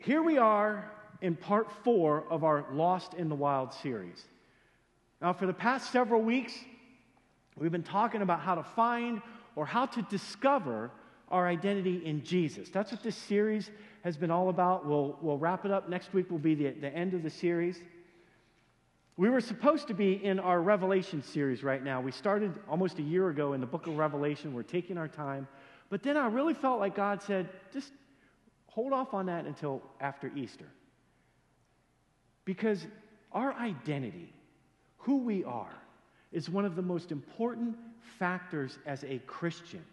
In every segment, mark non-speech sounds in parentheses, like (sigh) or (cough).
here we are in part four of our Lost in the Wild series. Now, for the past several weeks, we've been talking about how to find or how to discover our identity in Jesus. That's what this series has been all about. We'll, we'll wrap it up. Next week will be the, the end of the series. We were supposed to be in our Revelation series right now. We started almost a year ago in the book of Revelation. We're taking our time. But then I really felt like God said, just hold off on that until after Easter. Because our identity, who we are, is one of the most important factors as a Christian.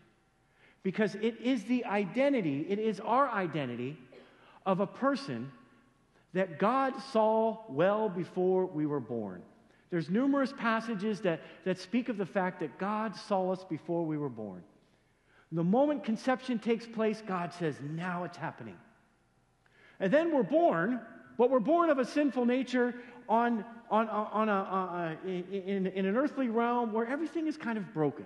Because it is the identity, it is our identity of a person that God saw well before we were born. There's numerous passages that, that speak of the fact that God saw us before we were born. The moment conception takes place, God says, now it's happening. And then we're born, but we're born of a sinful nature on, on, on a, uh, in, in an earthly realm where everything is kind of broken.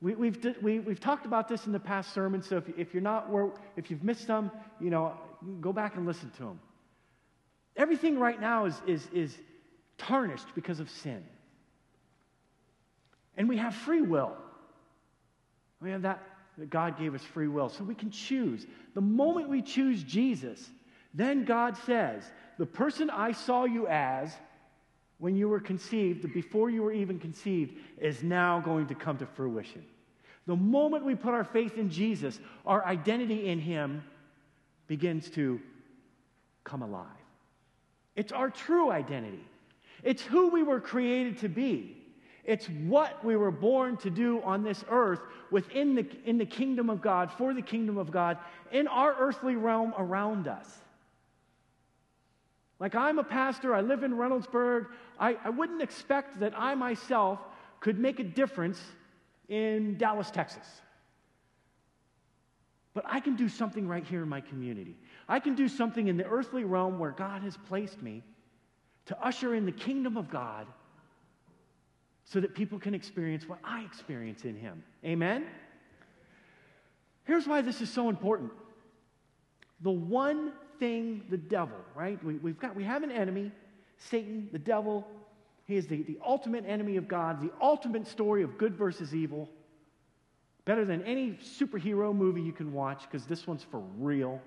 We, we've, we, have talked about this in the past sermons, so if, if you're not if you've missed them, you know, go back and listen to them. Everything right now is, is, is tarnished because of sin. And we have free will. We have that, that God gave us free will, so we can choose. The moment we choose Jesus, then God says, The person I saw you as when you were conceived, before you were even conceived, is now going to come to fruition. The moment we put our faith in Jesus, our identity in Him begins to come alive. It's our true identity, it's who we were created to be. It's what we were born to do on this earth within the, in the kingdom of God, for the kingdom of God, in our earthly realm around us. Like I'm a pastor, I live in Reynoldsburg. I, I wouldn't expect that I myself could make a difference in Dallas, Texas. But I can do something right here in my community. I can do something in the earthly realm where God has placed me to usher in the kingdom of God so that people can experience what I experience in Him. Amen? Here's why this is so important. The one thing the devil, right? We, have got, we have an enemy, Satan, the devil. He is the, the ultimate enemy of God, the ultimate story of good versus evil. Better than any superhero movie you can watch, because this one's for real.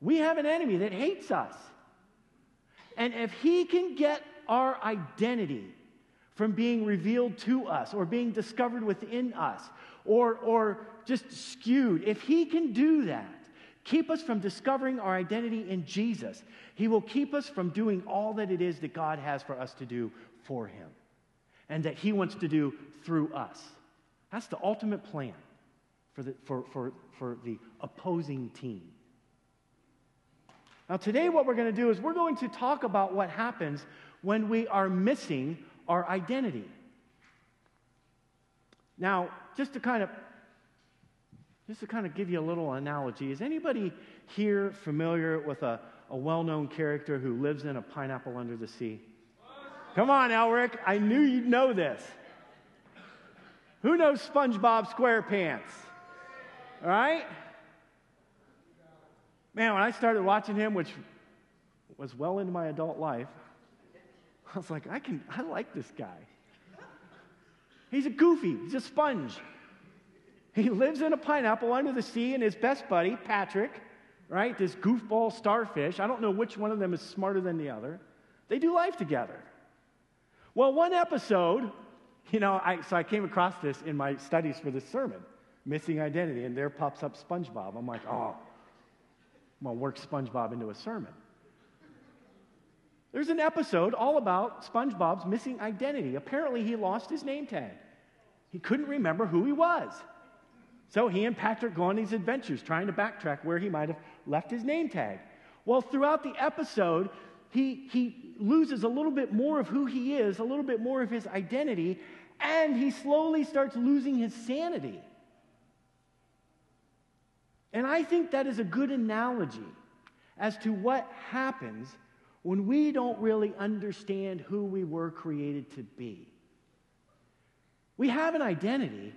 We have an enemy that hates us. And if he can get our identity from being revealed to us or being discovered within us or, or just skewed, if he can do that, keep us from discovering our identity in Jesus, he will keep us from doing all that it is that God has for us to do for him and that he wants to do through us. That's the ultimate plan for the, for, for, for the opposing team. Now, today, what we're going to do is we're going to talk about what happens when we are missing our identity. Now, just to kind of just to kind of give you a little analogy, is anybody here familiar with a, a well known character who lives in a pineapple under the sea? Come on, Elric. I knew you'd know this. Who knows SpongeBob SquarePants? All right? Man, when I started watching him, which was well into my adult life, I was like, I can, I like this guy. He's a goofy, he's a sponge. He lives in a pineapple under the sea, and his best buddy, Patrick, right, this goofball starfish, I don't know which one of them is smarter than the other, they do life together. Well, one episode, you know, I, so I came across this in my studies for this sermon, missing identity, and there pops up SpongeBob. I'm like, oh, I'm to work SpongeBob into a sermon. There's an episode all about SpongeBob's missing identity. Apparently, he lost his name tag. He couldn't remember who he was. So he and Patrick go on these adventures trying to backtrack where he might have left his name tag. Well, throughout the episode, he, he loses a little bit more of who he is, a little bit more of his identity, and he slowly starts losing his sanity. And I think that is a good analogy as to what happens when we don't really understand who we were created to be. We have an identity,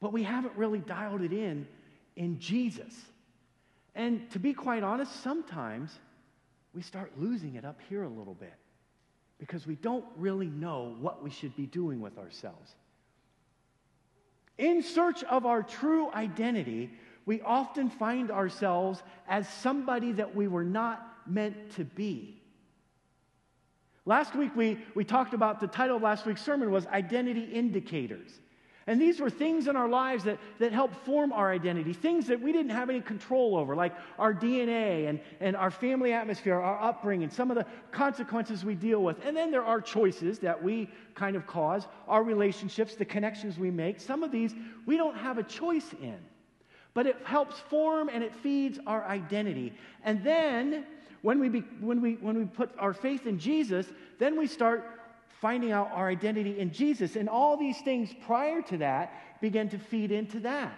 but we haven't really dialed it in in Jesus. And to be quite honest, sometimes we start losing it up here a little bit because we don't really know what we should be doing with ourselves. In search of our true identity, we often find ourselves as somebody that we were not meant to be. Last week, we, we talked about the title of last week's sermon was Identity Indicators. And these were things in our lives that, that help form our identity, things that we didn't have any control over, like our DNA and, and our family atmosphere, our upbringing, some of the consequences we deal with. And then there are choices that we kind of cause, our relationships, the connections we make. Some of these we don't have a choice in, but it helps form and it feeds our identity. And then when we, be, when, we, when we put our faith in Jesus, then we start finding out our identity in Jesus. And all these things prior to that begin to feed into that.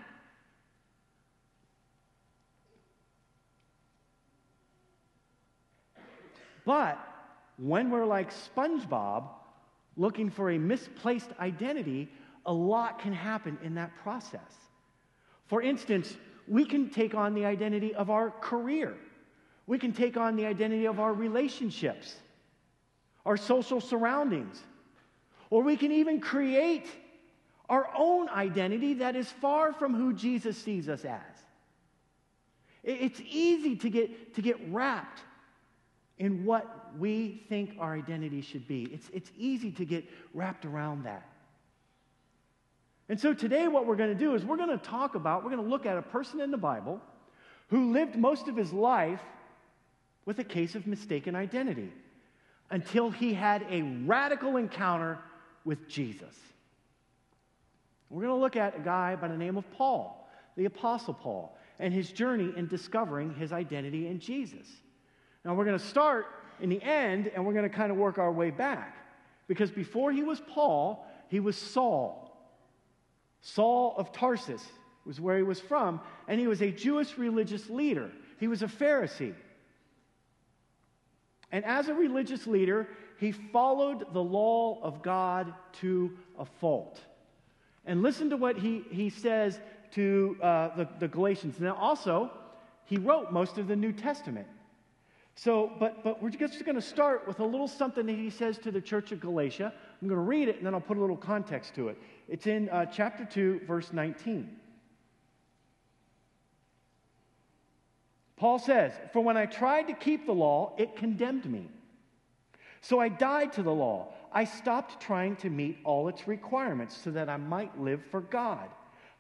But when we're like SpongeBob looking for a misplaced identity, a lot can happen in that process. For instance, we can take on the identity of our career. We can take on the identity of our relationships, our social surroundings, or we can even create our own identity that is far from who Jesus sees us as. It's easy to get, to get wrapped in what we think our identity should be. It's, it's easy to get wrapped around that. And so today, what we're going to do is we're going to talk about, we're going to look at a person in the Bible who lived most of his life with a case of mistaken identity until he had a radical encounter with Jesus. We're going to look at a guy by the name of Paul, the Apostle Paul, and his journey in discovering his identity in Jesus. Now, we're going to start in the end and we're going to kind of work our way back. Because before he was Paul, he was Saul. Saul of Tarsus was where he was from, and he was a Jewish religious leader. He was a Pharisee. And as a religious leader, he followed the law of God to a fault. And listen to what he, he says to uh, the, the Galatians. Now, also, he wrote most of the New Testament. So, but, but we're just going to start with a little something that he says to the church of Galatia. I'm going to read it and then I'll put a little context to it. It's in uh, chapter 2, verse 19. Paul says, For when I tried to keep the law, it condemned me. So I died to the law. I stopped trying to meet all its requirements so that I might live for God.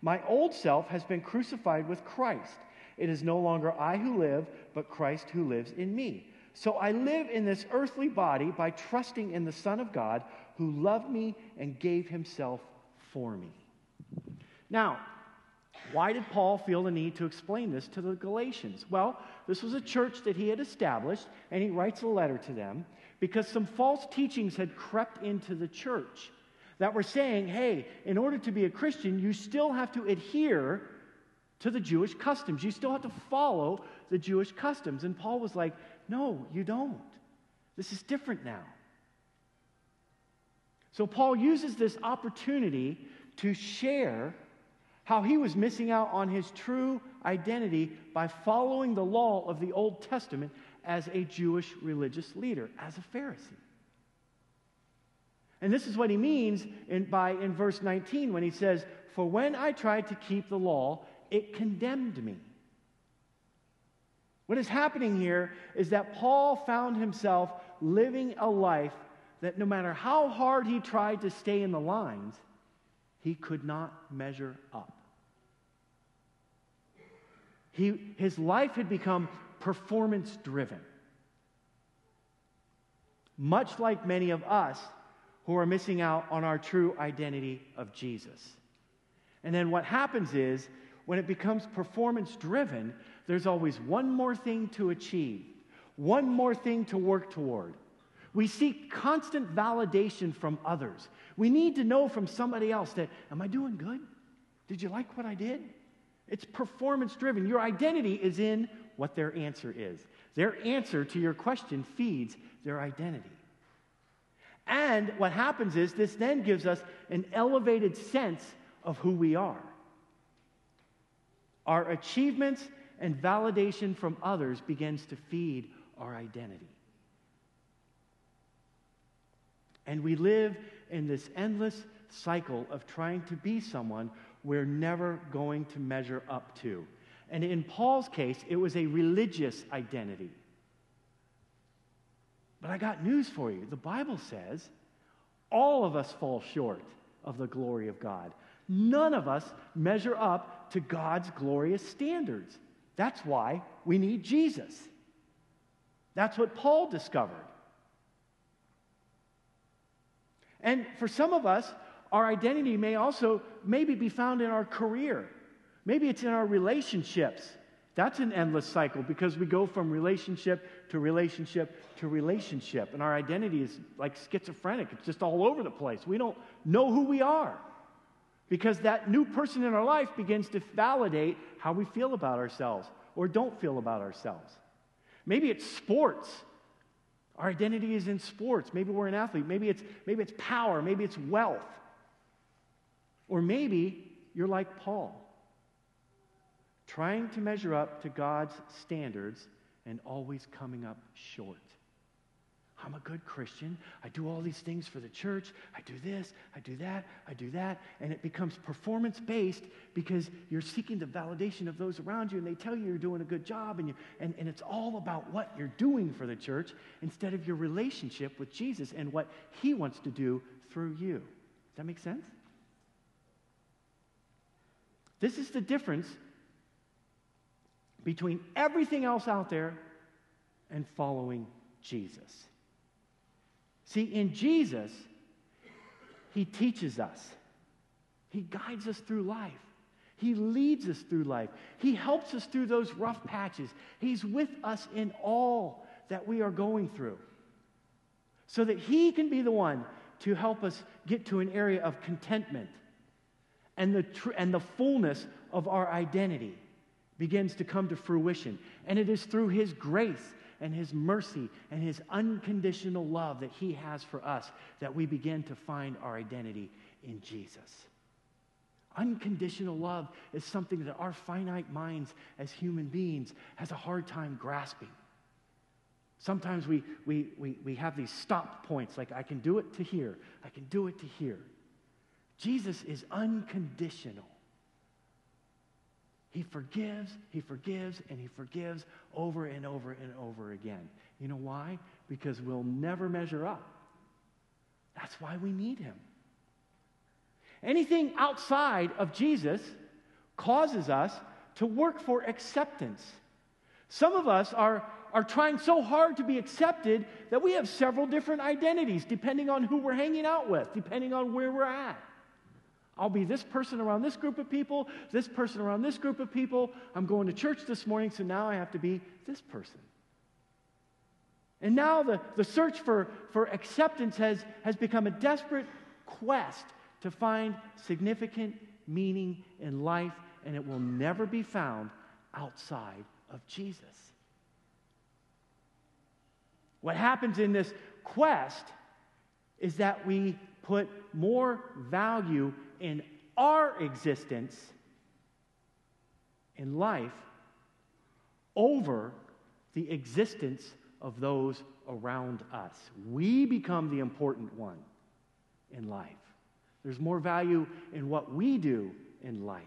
My old self has been crucified with Christ. It is no longer I who live, but Christ who lives in me. So I live in this earthly body by trusting in the Son of God who loved me and gave himself for me. Now, why did Paul feel the need to explain this to the Galatians? Well, this was a church that he had established, and he writes a letter to them because some false teachings had crept into the church that were saying, hey, in order to be a Christian, you still have to adhere to the Jewish customs. You still have to follow the Jewish customs. And Paul was like, no, you don't. This is different now. So Paul uses this opportunity to share how he was missing out on his true identity by following the law of the Old Testament as a Jewish religious leader, as a Pharisee. And this is what he means in, by in verse 19 when he says, For when I tried to keep the law, it condemned me. What is happening here is that Paul found himself living a life that no matter how hard he tried to stay in the lines, he could not measure up. He, his life had become performance driven. Much like many of us who are missing out on our true identity of Jesus. And then what happens is, when it becomes performance driven, there's always one more thing to achieve, one more thing to work toward. We seek constant validation from others. We need to know from somebody else that, am I doing good? Did you like what I did? It's performance driven. Your identity is in what their answer is. Their answer to your question feeds their identity. And what happens is this then gives us an elevated sense of who we are. Our achievements and validation from others begins to feed our identity. And we live in this endless cycle of trying to be someone we're never going to measure up to. And in Paul's case, it was a religious identity. But I got news for you. The Bible says all of us fall short of the glory of God. None of us measure up to God's glorious standards. That's why we need Jesus. That's what Paul discovered. And for some of us, our identity may also maybe be found in our career. Maybe it's in our relationships. That's an endless cycle because we go from relationship to relationship to relationship. And our identity is like schizophrenic, it's just all over the place. We don't know who we are because that new person in our life begins to validate how we feel about ourselves or don't feel about ourselves. Maybe it's sports. Our identity is in sports. Maybe we're an athlete. Maybe it's, maybe it's power. Maybe it's wealth. Or maybe you're like Paul, trying to measure up to God's standards and always coming up short. I'm a good Christian. I do all these things for the church. I do this, I do that, I do that. And it becomes performance based because you're seeking the validation of those around you and they tell you you're doing a good job. And, you, and, and it's all about what you're doing for the church instead of your relationship with Jesus and what he wants to do through you. Does that make sense? This is the difference between everything else out there and following Jesus. See, in Jesus, He teaches us, He guides us through life. He leads us through life. He helps us through those rough patches. He's with us in all that we are going through so that He can be the one to help us get to an area of contentment and the, tr- and the fullness of our identity begins to come to fruition. And it is through His grace and His mercy and His unconditional love that He has for us that we begin to find our identity in Jesus. Unconditional love is something that our finite minds as human beings has a hard time grasping. Sometimes we, we, we, we have these stop points, like I can do it to here, I can do it to here. Jesus is unconditional. He forgives, he forgives, and he forgives over and over and over again. You know why? Because we'll never measure up. That's why we need him. Anything outside of Jesus causes us to work for acceptance. Some of us are, are trying so hard to be accepted that we have several different identities depending on who we're hanging out with, depending on where we're at. I'll be this person around this group of people, this person around this group of people. I'm going to church this morning, so now I have to be this person. And now the, the search for, for acceptance has, has become a desperate quest to find significant meaning in life, and it will never be found outside of Jesus. What happens in this quest is that we put more value in our existence in life over the existence of those around us. We become the important one in life. There's more value in what we do in life.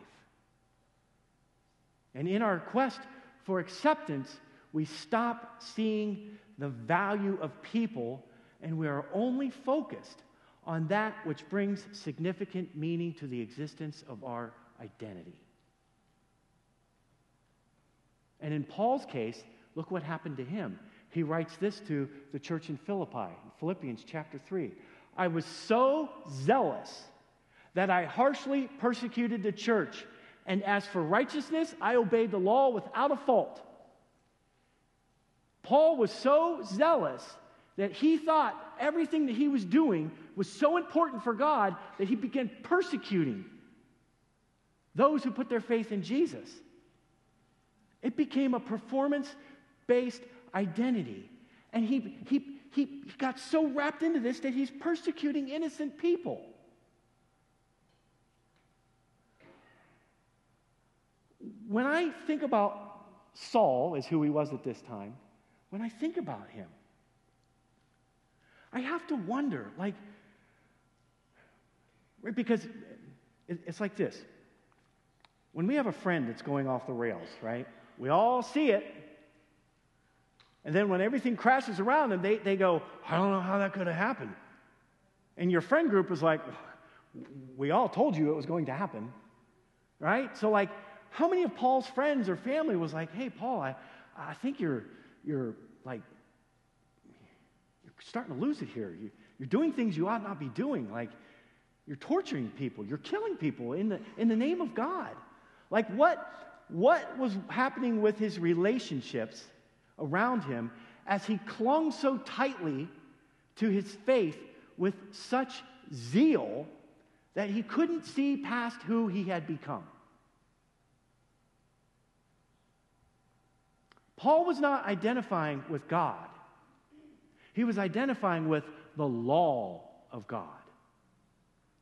And in our quest for acceptance, we stop seeing the value of people and we are only focused on that which brings significant meaning to the existence of our identity. And in Paul's case, look what happened to him. He writes this to the church in Philippi, Philippians chapter 3. I was so zealous that I harshly persecuted the church, and as for righteousness, I obeyed the law without a fault. Paul was so zealous that he thought everything that he was doing was so important for God that he began persecuting those who put their faith in Jesus. It became a performance based identity. And he, he, he got so wrapped into this that he's persecuting innocent people. When I think about Saul is who he was at this time, when I think about him, I have to wonder, like, right? because it's like this. When we have a friend that's going off the rails, right? We all see it. And then when everything crashes around them, they, they go, I don't know how that could have happened. And your friend group is like, we all told you it was going to happen, right? So, like, how many of Paul's friends or family was like, hey, Paul, I, I think you're, you're like, starting to lose it here. You, you're doing things you ought not be doing. Like, you're torturing people, you're killing people in the, in the name of God. Like, what, what was happening with his relationships around him as he clung so tightly to his faith with such zeal that he couldn't see past who he had become? Paul was not identifying with God, he was identifying with the law of God.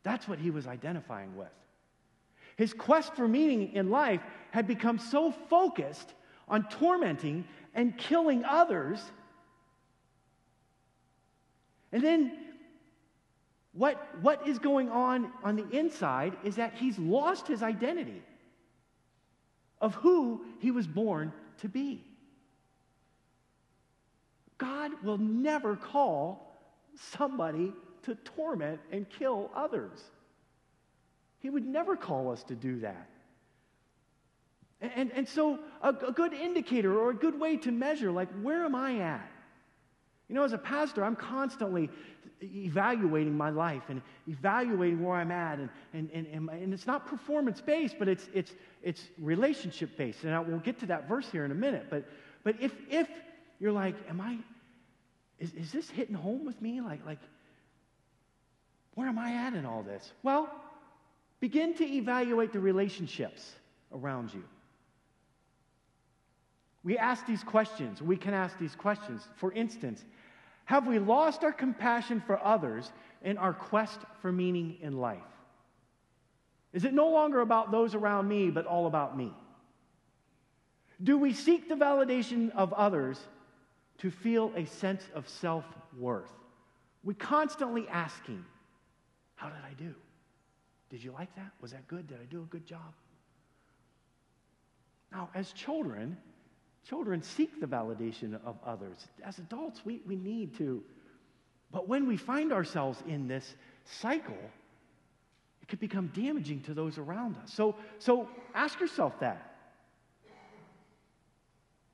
That's what he was identifying with. His quest for meaning in life had become so focused on tormenting and killing others. And then what, what is going on on the inside is that he's lost his identity of who he was born to be. God will never call somebody to torment and kill others. He would never call us to do that. And, and, so, a, a good indicator or a good way to measure, like, where am I at? You know, as a pastor, I'm constantly evaluating my life and evaluating where I'm at. And, and, and, and it's not performance based, but it's, it's, it's relationship based. And I, we'll get to that verse here in a minute. But, but if, if you're like, am I, is, is this hitting home with me? Like, like, where am I at in all this? Well, begin to evaluate the relationships around you. We ask these questions. We can ask these questions. For instance, have we lost our compassion for others in our quest for meaning in life? Is it no longer about those around me, but all about me? Do we seek the validation of others to feel a sense of self worth? We constantly asking, how did I do? Did you like that? Was that good? Did I do a good job? Now, as children, children seek the validation of others. As adults, we, we need to. But when we find ourselves in this cycle, it could become damaging to those around us. So, so ask yourself that.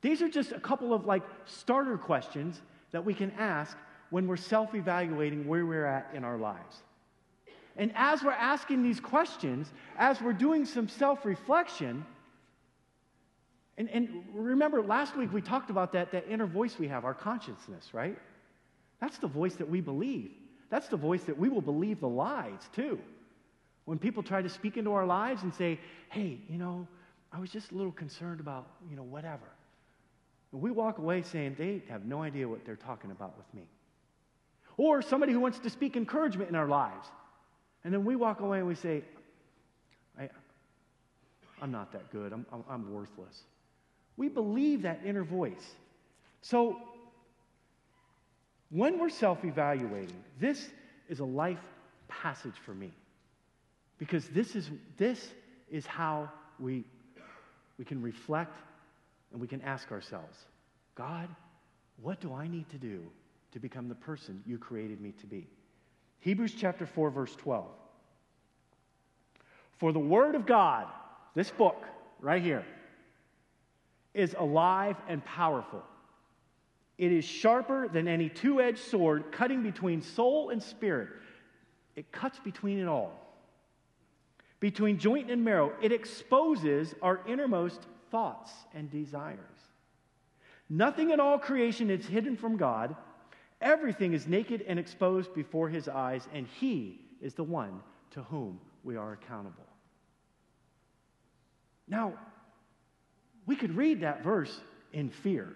These are just a couple of like starter questions that we can ask when we're self evaluating where we're at in our lives. And as we're asking these questions, as we're doing some self reflection, and, and remember, last week we talked about that, that inner voice we have, our consciousness, right? That's the voice that we believe. That's the voice that we will believe the lies too. When people try to speak into our lives and say, hey, you know, I was just a little concerned about, you know, whatever. And we walk away saying, they have no idea what they're talking about with me. Or somebody who wants to speak encouragement in our lives. And then we walk away and we say, I, am not that good. I'm, I'm, I'm worthless. We believe that inner voice. So, when we're self evaluating, this is a life passage for me. Because this is, this is how we, we can reflect and we can ask ourselves God, what do I need to do to become the person you created me to be? Hebrews chapter 4, verse 12. For the Word of God, this book right here, is alive and powerful. It is sharper than any two edged sword, cutting between soul and spirit. It cuts between it all, between joint and marrow. It exposes our innermost thoughts and desires. Nothing in all creation is hidden from God. Everything is naked and exposed before his eyes, and he is the one to whom we are accountable. Now, we could read that verse in fear,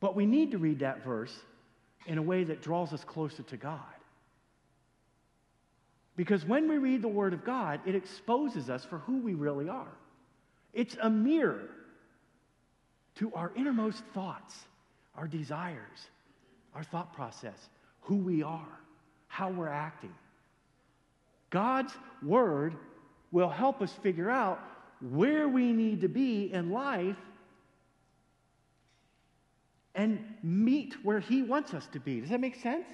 but we need to read that verse in a way that draws us closer to God. Because when we read the Word of God, it exposes us for who we really are. It's a mirror to our innermost thoughts, our desires, our thought process, who we are, how we're acting. God's word will help us figure out where we need to be in life and meet where He wants us to be. Does that make sense?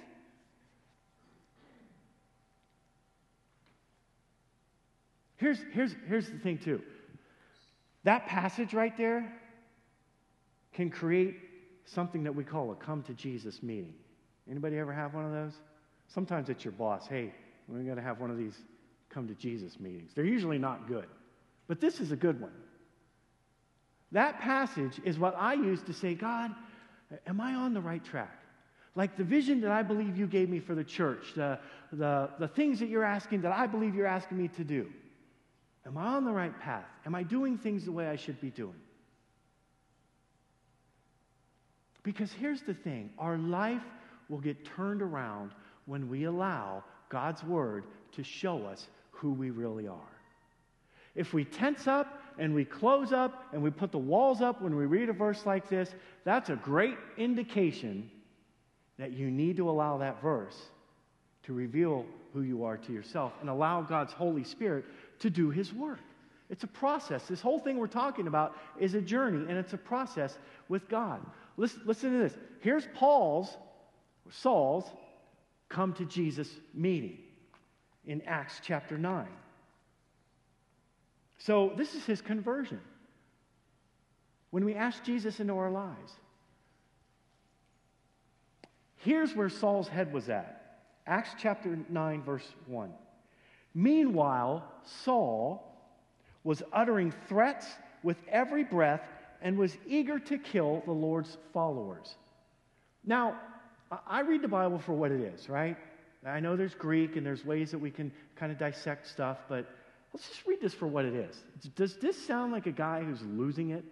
Here's, here's, here's the thing, too. That passage right there can create something that we call a come to Jesus meeting. Anybody ever have one of those? Sometimes it's your boss. Hey, we're going to have one of these come to Jesus meetings. They're usually not good, but this is a good one. That passage is what I use to say, God, am I on the right track? Like the vision that I believe you gave me for the church, the, the, the things that you're asking that I believe you're asking me to do. Am I on the right path? Am I doing things the way I should be doing? Because here's the thing our life will get turned around when we allow God's Word to show us who we really are. If we tense up and we close up and we put the walls up when we read a verse like this, that's a great indication that you need to allow that verse to reveal who you are to yourself and allow God's Holy Spirit to do His work. It's a process. This whole thing we're talking about is a journey and it's a process with God. Listen, listen to this. Here's Paul's, Saul's, come to Jesus meeting in Acts chapter 9. So, this is his conversion. When we ask Jesus into our lives, here's where Saul's head was at Acts chapter 9, verse 1. Meanwhile, Saul was uttering threats with every breath and was eager to kill the Lord's followers. Now, I read the Bible for what it is, right? I know there's Greek and there's ways that we can kind of dissect stuff, but let's just read this for what it is. Does this sound like a guy who's losing it?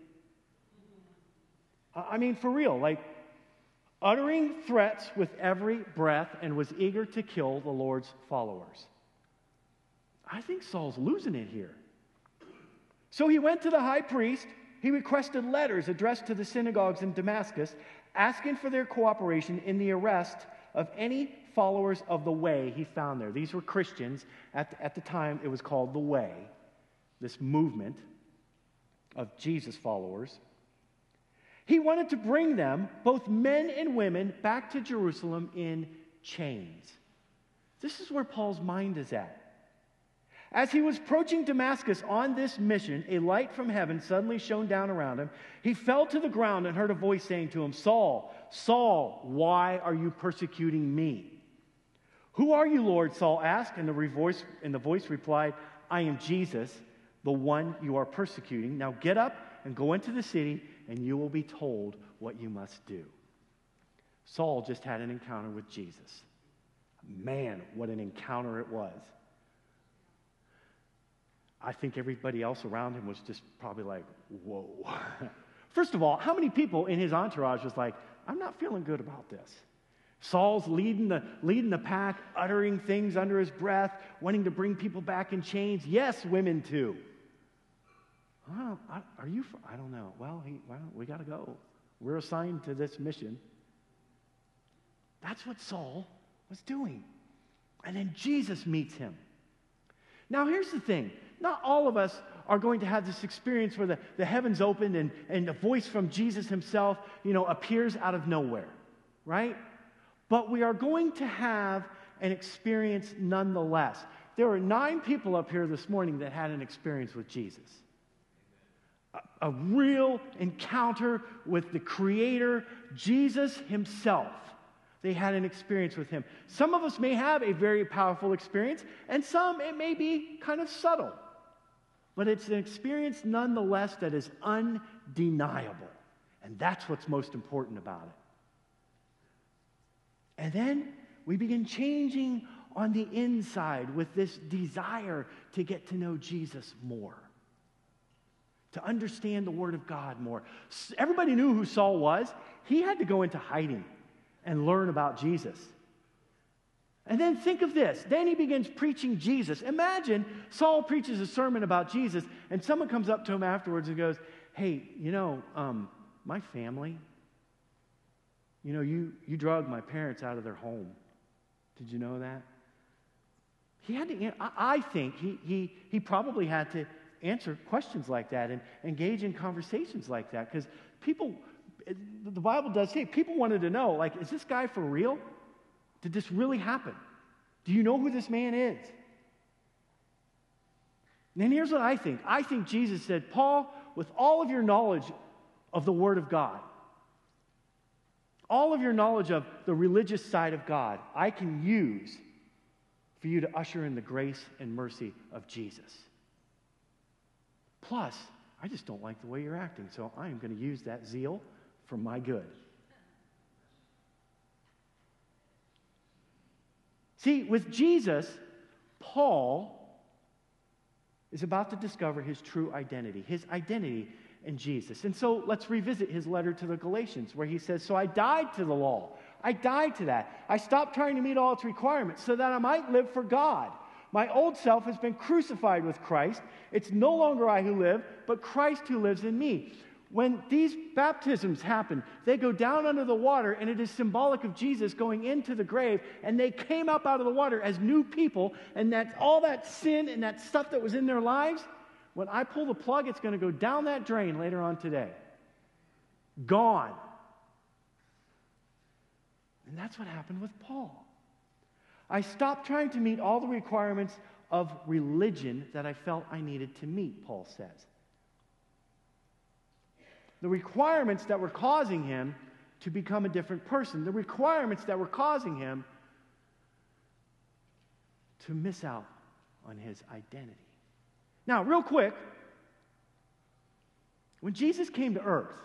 I mean, for real, like uttering threats with every breath and was eager to kill the Lord's followers. I think Saul's losing it here. So he went to the high priest. He requested letters addressed to the synagogues in Damascus, asking for their cooperation in the arrest of any followers of the way he found there. These were Christians. At, at the time, it was called the Way, this movement of Jesus followers. He wanted to bring them, both men and women, back to Jerusalem in chains. This is where Paul's mind is at. As he was approaching Damascus on this mission, a light from heaven suddenly shone down around him. He fell to the ground and heard a voice saying to him, Saul, Saul, why are you persecuting me? Who are you, Lord? Saul asked, and the, voice, and the voice replied, I am Jesus, the one you are persecuting. Now get up and go into the city, and you will be told what you must do. Saul just had an encounter with Jesus. Man, what an encounter it was. I think everybody else around him was just probably like, whoa. (laughs) First of all, how many people in his entourage was like, I'm not feeling good about this? Saul's leading the, leading the pack, uttering things under his breath, wanting to bring people back in chains. Yes, women too. Oh, are you? I don't know. Well, he, well we got to go. We're assigned to this mission. That's what Saul was doing. And then Jesus meets him. Now, here's the thing not all of us are going to have this experience where the, the heavens opened and, and a voice from Jesus himself, you know, appears out of nowhere, right? But we are going to have an experience nonetheless. There were nine people up here this morning that had an experience with Jesus. A, a real encounter with the Creator, Jesus Himself. They had an experience with Him. Some of us may have a very powerful experience, and some it may be kind of subtle but it's an experience nonetheless that is undeniable. And that's what's most important about it. And then we begin changing on the inside with this desire to get to know Jesus more, to understand the Word of God more. Everybody knew who Saul was. He had to go into hiding and learn about Jesus. And then think of this. Then he begins preaching Jesus. Imagine Saul preaches a sermon about Jesus, and someone comes up to him afterwards and goes, Hey, you know, um, my family. You know, you, you drug my parents out of their home. Did you know that? He had to, you know, I think he, he, he probably had to answer questions like that and engage in conversations like that because people, the Bible does say, people wanted to know, like, is this guy for real? Did this really happen? Do you know who this man is? And then here's what I think I think Jesus said, Paul, with all of your knowledge of the Word of God, all of your knowledge of the religious side of God, I can use for you to usher in the grace and mercy of Jesus. Plus, I just don't like the way you're acting, so I am going to use that zeal for my good. See, with Jesus, Paul is about to discover his true identity, his identity in Jesus. And so let's revisit his letter to the Galatians, where he says, So I died to the law. I died to that. I stopped trying to meet all its requirements so that I might live for God. My old self has been crucified with Christ. It's no longer I who live, but Christ who lives in me. When these baptisms happen, they go down under the water, and it is symbolic of Jesus going into the grave, and they came up out of the water as new people, and that's all that sin and that stuff that was in their lives. When I pull the plug, it's going to go down that drain later on today. Gone. And that's what happened with Paul. I stopped trying to meet all the requirements of religion that I felt I needed to meet, Paul says. The requirements that were causing him to become a different person, the requirements that were causing him to miss out on his identity. Now, real quick, when Jesus came to earth,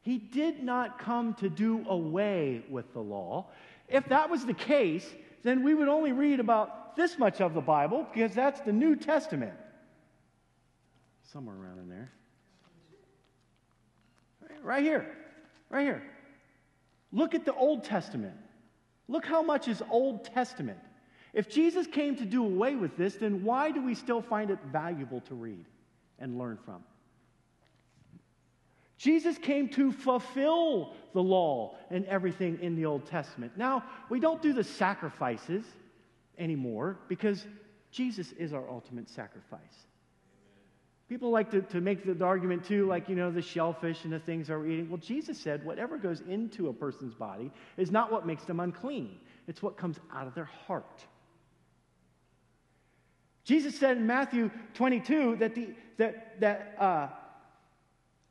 he did not come to do away with the law. If that was the case, then we would only read about this much of the Bible because that's the New Testament. Somewhere around in there. Right here. Right here. Look at the Old Testament. Look how much is Old Testament. If Jesus came to do away with this, then why do we still find it valuable to read and learn from? Jesus came to fulfill the law and everything in the Old Testament. Now, we don't do the sacrifices anymore because Jesus is our ultimate sacrifice. People like to, to make the, argument too, like, you know, the shellfish and the things that we're eating. Well, Jesus said whatever goes into a person's body is not what makes them unclean, it's what comes out of their heart. Jesus said in Matthew 22 that, the, that, that uh,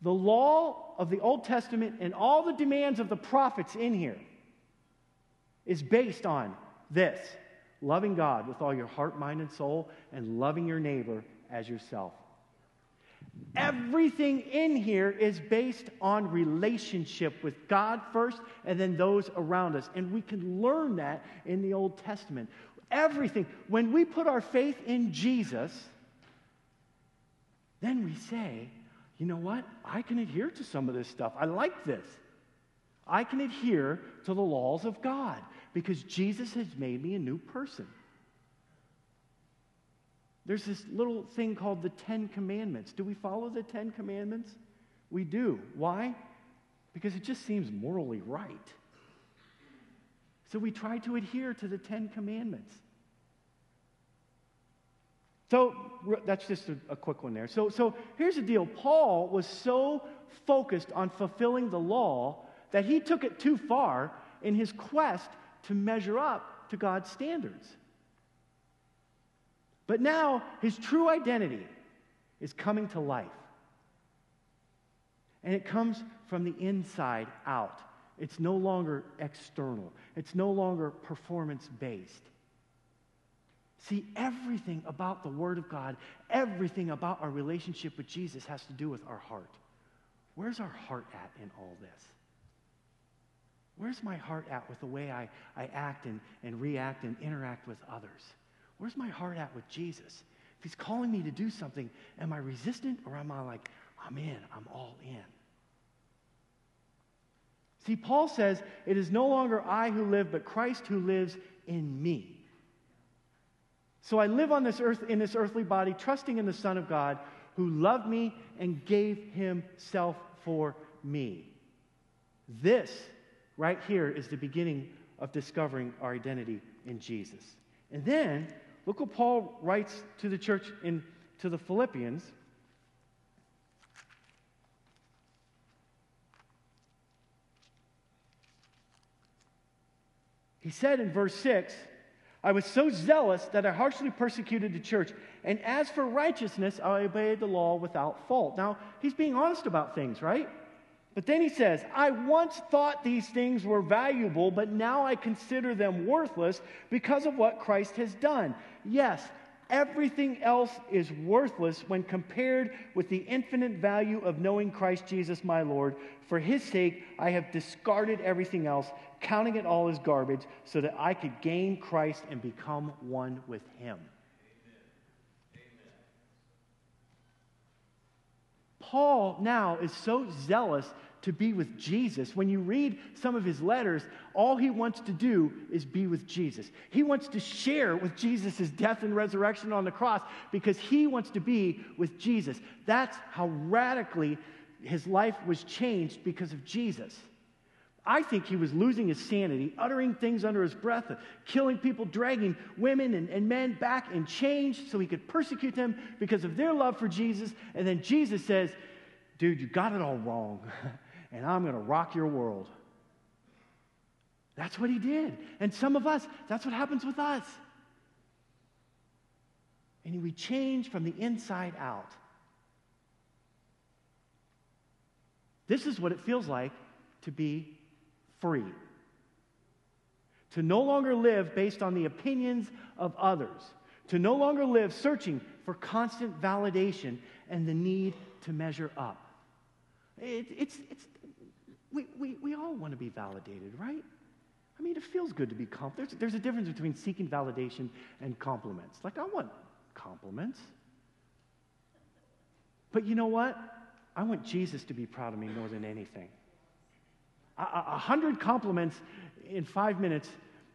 the law of the Old Testament and all the demands of the prophets in here is based on this loving God with all your heart, mind, and soul, and loving your neighbor as yourself. Everything in here is based on relationship with God first and then those around us. And we can learn that in the Old Testament. Everything. When we put our faith in Jesus, then we say, you know what? I can adhere to some of this stuff. I like this. I can adhere to the laws of God because Jesus has made me a new person. There's this little thing called the Ten Commandments. Do we follow the Ten Commandments? We do. Why? Because it just seems morally right. So we try to adhere to the Ten Commandments. So that's just a, a, quick one there. So, so here's the deal Paul was so focused on fulfilling the law that he took it too far in his quest to measure up to God's standards. But now his true identity is coming to life. And it comes from the inside out. It's no longer external, it's no longer performance based. See, everything about the Word of God, everything about our relationship with Jesus has to do with our heart. Where's our heart at in all this? Where's my heart at with the way I, I act and, and react and interact with others? Where's my heart at with Jesus? If He's calling me to do something, am I resistant or am I like, I'm in, I'm all in? See, Paul says, It is no longer I who live, but Christ who lives in me. So I live on this earth in this earthly body, trusting in the Son of God who loved me and gave himself for me. This, right here, is the beginning of discovering our identity in Jesus. And then, look what Paul writes to the church in to the Philippians. He said in verse 6, I was so zealous that I harshly persecuted the church. And as for righteousness, I obeyed the law without fault. Now, he's being honest about things, right? But then he says, I once thought these things were valuable, but now I consider them worthless because of what Christ has done. Yes, everything else is worthless when compared with the infinite value of knowing Christ Jesus my Lord. For his sake, I have discarded everything else, counting it all as garbage, so that I could gain Christ and become one with him. Paul now is so zealous to be with Jesus. When you read some of his letters, all he wants to do is be with Jesus. He wants to share with Jesus' his death and resurrection on the cross because he wants to be with Jesus. That's how radically his life was changed because of Jesus. I think he was losing his sanity, uttering things under his breath, killing people, dragging women and, and men back in chains so he could persecute them because of their love for Jesus. And then Jesus says, Dude, you got it all wrong, (laughs) and I'm going to rock your world. That's what he did. And some of us, that's what happens with us. And we change from the inside out. This is what it feels like to be free. To no longer live based on the opinions of others. To no longer live searching for constant validation and the need to measure up. It, it's, it's, we, we, we all want to be validated, right? I mean, it feels good to be comp. There's, there's a difference between seeking validation and compliments. Like, I want compliments. But you know what? I want Jesus to be proud of me more than anything. A, a hundred compliments in five minutes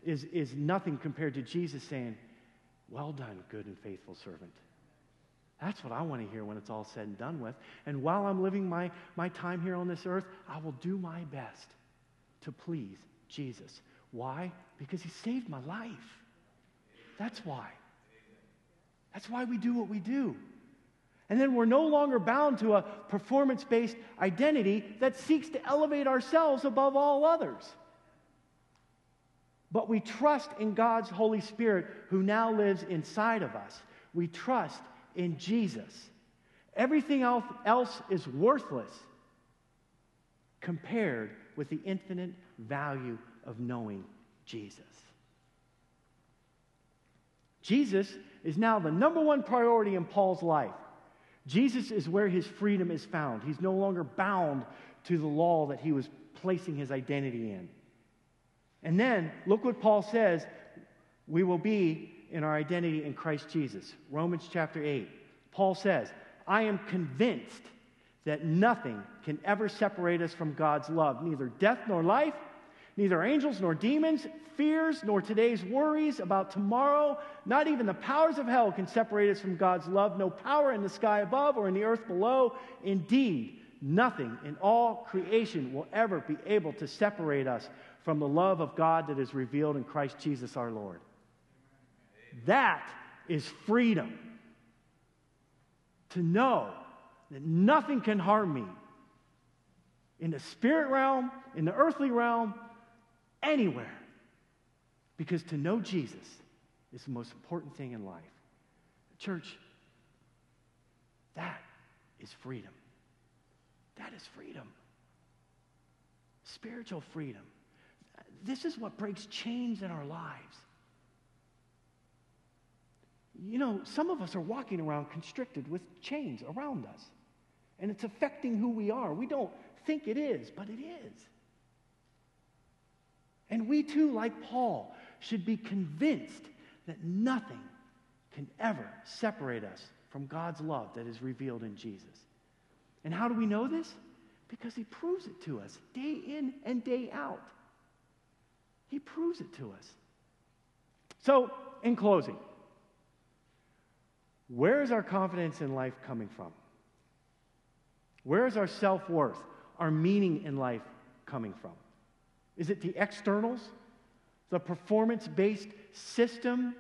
is, is nothing compared to Jesus saying, Well done, good and faithful servant. That's what I want to hear when it's all said and done with. And while I'm living my, my time here on this earth, I will do my best to please Jesus. Why? Because he saved my life. That's why. That's why we do what we do. And then we're no longer bound to a performance based identity that seeks to elevate ourselves above all others. But we trust in God's Holy Spirit who now lives inside of us. We trust in Jesus. Everything else is worthless compared with the infinite value of knowing Jesus. Jesus is now the number one priority in Paul's life. Jesus is where his freedom is found. He's no longer bound to the law that he was placing his identity in. And then, look what Paul says we will be in our identity in Christ Jesus. Romans chapter 8. Paul says, I am convinced that nothing can ever separate us from God's love, neither death nor life, neither angels nor demons, fears nor today's worries about tomorrow, not even the powers of hell can separate us from God's love. No power in the sky above or in the earth below. Indeed, nothing in all creation will ever be able to separate us from the love of God that is revealed in Christ Jesus our Lord. That is freedom. To know that nothing can harm me in the spirit realm, in the earthly realm, anywhere. Because to know Jesus is the most important thing in life. Church, that is freedom. That is freedom. Spiritual freedom. This is what breaks chains in our lives. You know, some of us are walking around constricted with chains around us, and it's affecting who we are. We don't think it is, but it is. And we too, like Paul, should be convinced that nothing can ever separate us from God's love that is revealed in Jesus. And how do we know this? Because he proves it to us day in and day out. He proves it to us. So, in closing, where is our confidence in life coming from? Where is our self worth? our meaning in life coming from? Is it the externals, the performance based system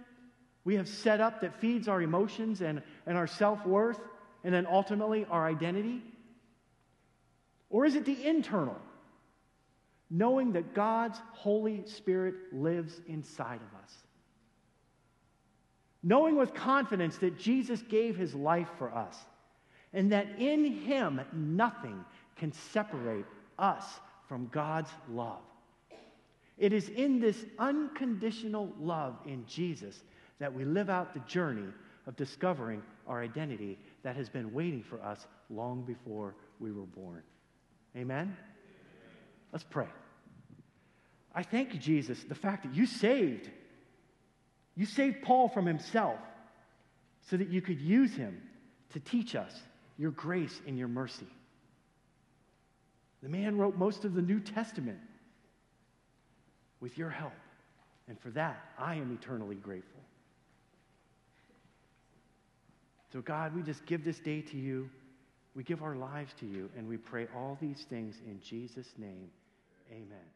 we have set up that feeds our emotions and, and our self worth, and then ultimately our identity? Or is it the internal, knowing that God's Holy Spirit lives inside of us? Knowing with confidence that Jesus gave his life for us, and that in him nothing can separate us from God's love. It is in this unconditional love in Jesus that we live out the journey of discovering our identity that has been waiting for us long before we were born. Amen? Let's pray. I thank you, Jesus, the fact that you saved. You saved Paul from himself so that you could use him to teach us your grace and your mercy. The man wrote most of the New Testament with your help. And for that, I am eternally grateful. So, God, we just give this day to you. We give our lives to you, and we pray all these things in Jesus' name. Amen.